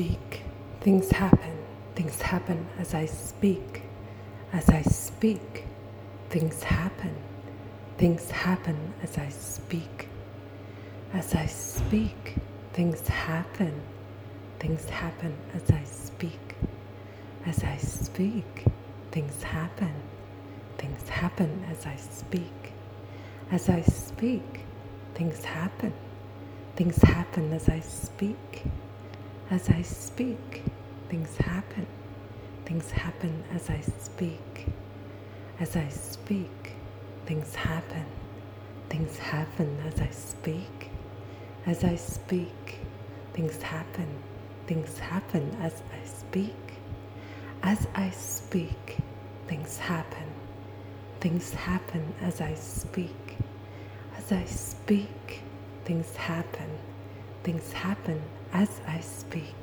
speak, things happen. Things happen as I speak. As I speak, things happen. Things happen as I speak. As I speak, things happen. Things happen as I speak. As I speak, things happen. Things happen as I speak. As I speak, things happen. Things happen as I speak. As I speak, things happen. Things happen as I speak. As I speak, things happen. Things happen as I speak. As I speak, things happen. Things happen as I speak. As I speak, things happen. Things happen as I speak. As I speak, things happen. Things happen as I speak.